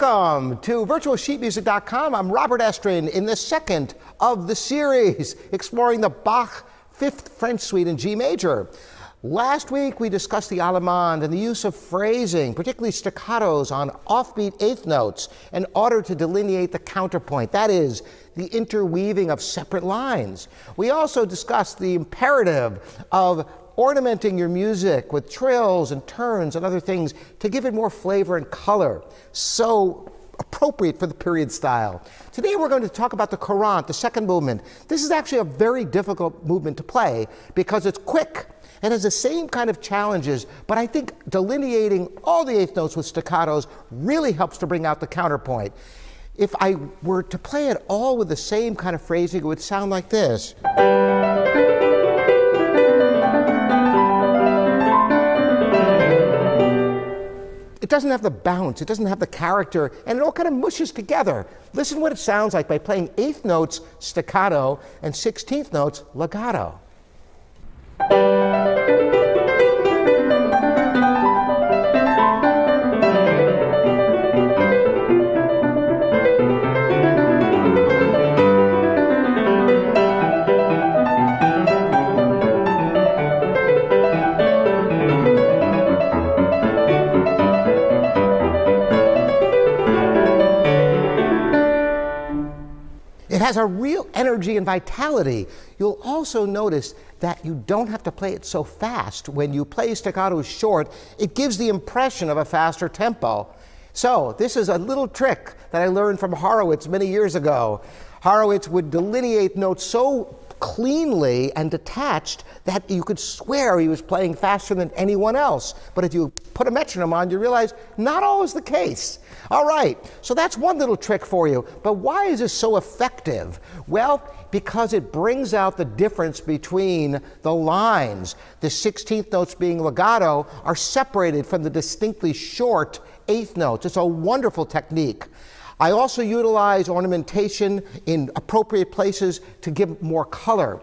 Welcome to virtualsheetmusic.com. I'm Robert Estrin in the second of the series exploring the Bach Fifth French Suite in G major. Last week we discussed the allemande and the use of phrasing, particularly staccatos on offbeat eighth notes, in order to delineate the counterpoint. That is, the interweaving of separate lines. We also discussed the imperative of ornamenting your music with trills and turns and other things to give it more flavor and color. So appropriate for the period style. Today we're going to talk about the courante, the second movement. This is actually a very difficult movement to play because it's quick. It has the same kind of challenges, but I think delineating all the eighth notes with staccatos really helps to bring out the counterpoint. If I were to play it all with the same kind of phrasing, it would sound like this. Doesn't have the bounce, it doesn't have the character, and it all kind of mushes together. Listen what it sounds like by playing eighth notes staccato and sixteenth notes legato. It has a real energy and vitality. You'll also notice that you don't have to play it so fast. When you play staccato short, it gives the impression of a faster tempo. So, this is a little trick that I learned from Horowitz many years ago. Horowitz would delineate notes so cleanly and detached that you could swear he was playing faster than anyone else. But if you put a metronome on, you realize not always the case. All right, so that's one little trick for you. But why is this so effective? Well, because it brings out the difference between the lines. The 16th notes being legato are separated from the distinctly short eighth notes. It's a wonderful technique. I also utilize ornamentation in appropriate places to give more color.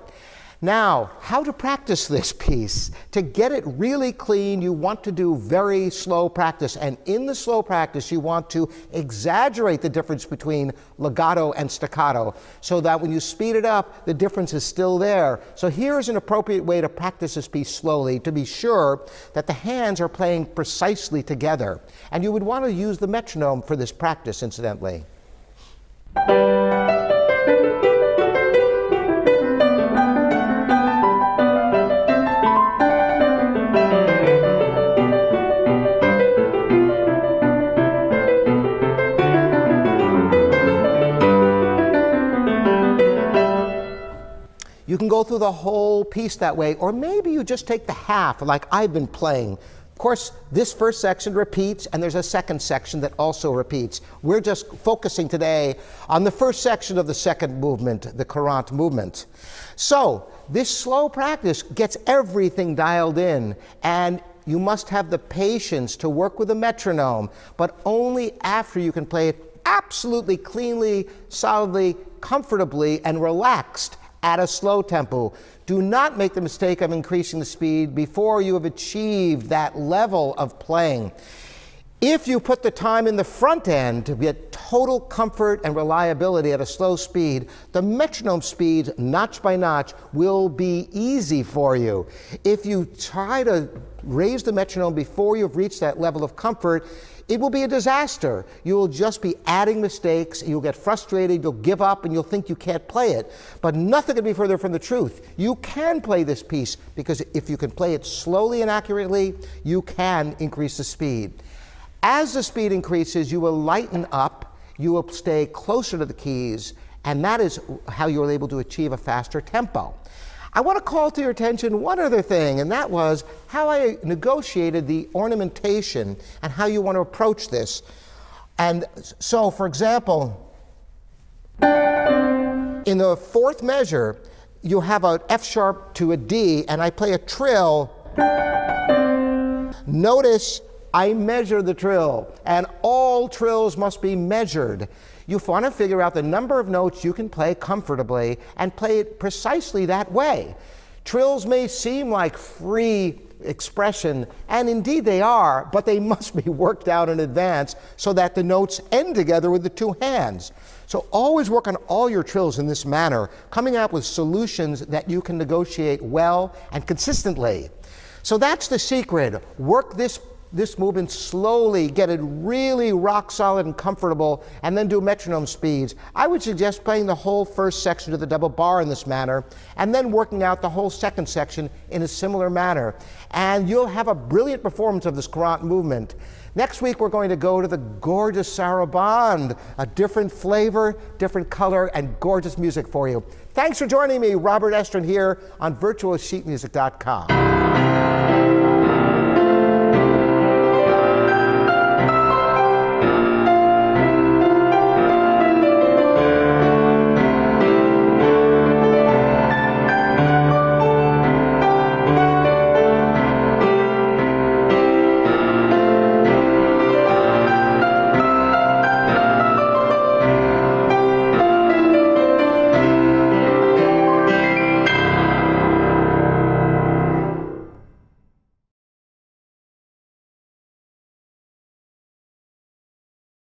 Now, how to practice this piece? To get it really clean, you want to do very slow practice. And in the slow practice, you want to exaggerate the difference between legato and staccato so that when you speed it up, the difference is still there. So here's an appropriate way to practice this piece slowly to be sure that the hands are playing precisely together. And you would want to use the metronome for this practice, incidentally. You can go through the whole piece that way, or maybe you just take the half, like I've been playing. Of course, this first section repeats, and there's a second section that also repeats. We're just focusing today on the first section of the second movement, the courante movement. So, this slow practice gets everything dialed in, and you must have the patience to work with a metronome, but only after you can play it absolutely cleanly, solidly, comfortably, and relaxed at a slow tempo. Do not make the mistake of increasing the speed before you have achieved that level of playing. If you put the time in the front end to get total comfort and reliability at a slow speed, the metronome speed, notch by notch, will be easy for you. If you try to raise the metronome before you've reached that level of comfort, it will be a disaster. You will just be adding mistakes, you'll get frustrated, you'll give up, and you'll think you can't play it. But nothing could be further from the truth. You can play this piece because if you can play it slowly and accurately, you can increase the speed. As the speed increases, you will lighten up, you will stay closer to the keys, and that is how you're able to achieve a faster tempo. I want to call to your attention one other thing, and that was how I negotiated the ornamentation and how you want to approach this. And so, for example, in the fourth measure, you have an F sharp to a D, and I play a trill. Notice I measure the trill, and all trills must be measured. You want to figure out the number of notes you can play comfortably and play it precisely that way. Trills may seem like free expression, and indeed they are, but they must be worked out in advance so that the notes end together with the two hands. So always work on all your trills in this manner, coming up with solutions that you can negotiate well and consistently. So that's the secret. Work this this movement slowly, get it really rock solid and comfortable, and then do metronome speeds. I would suggest playing the whole first section to the double bar in this manner, and then working out the whole second section in a similar manner. And you'll have a brilliant performance of this courant movement. Next week, we're going to go to the gorgeous sarabande, a different flavor, different color, and gorgeous music for you. Thanks for joining me, Robert Estrin, here on virtualsheetmusic.com.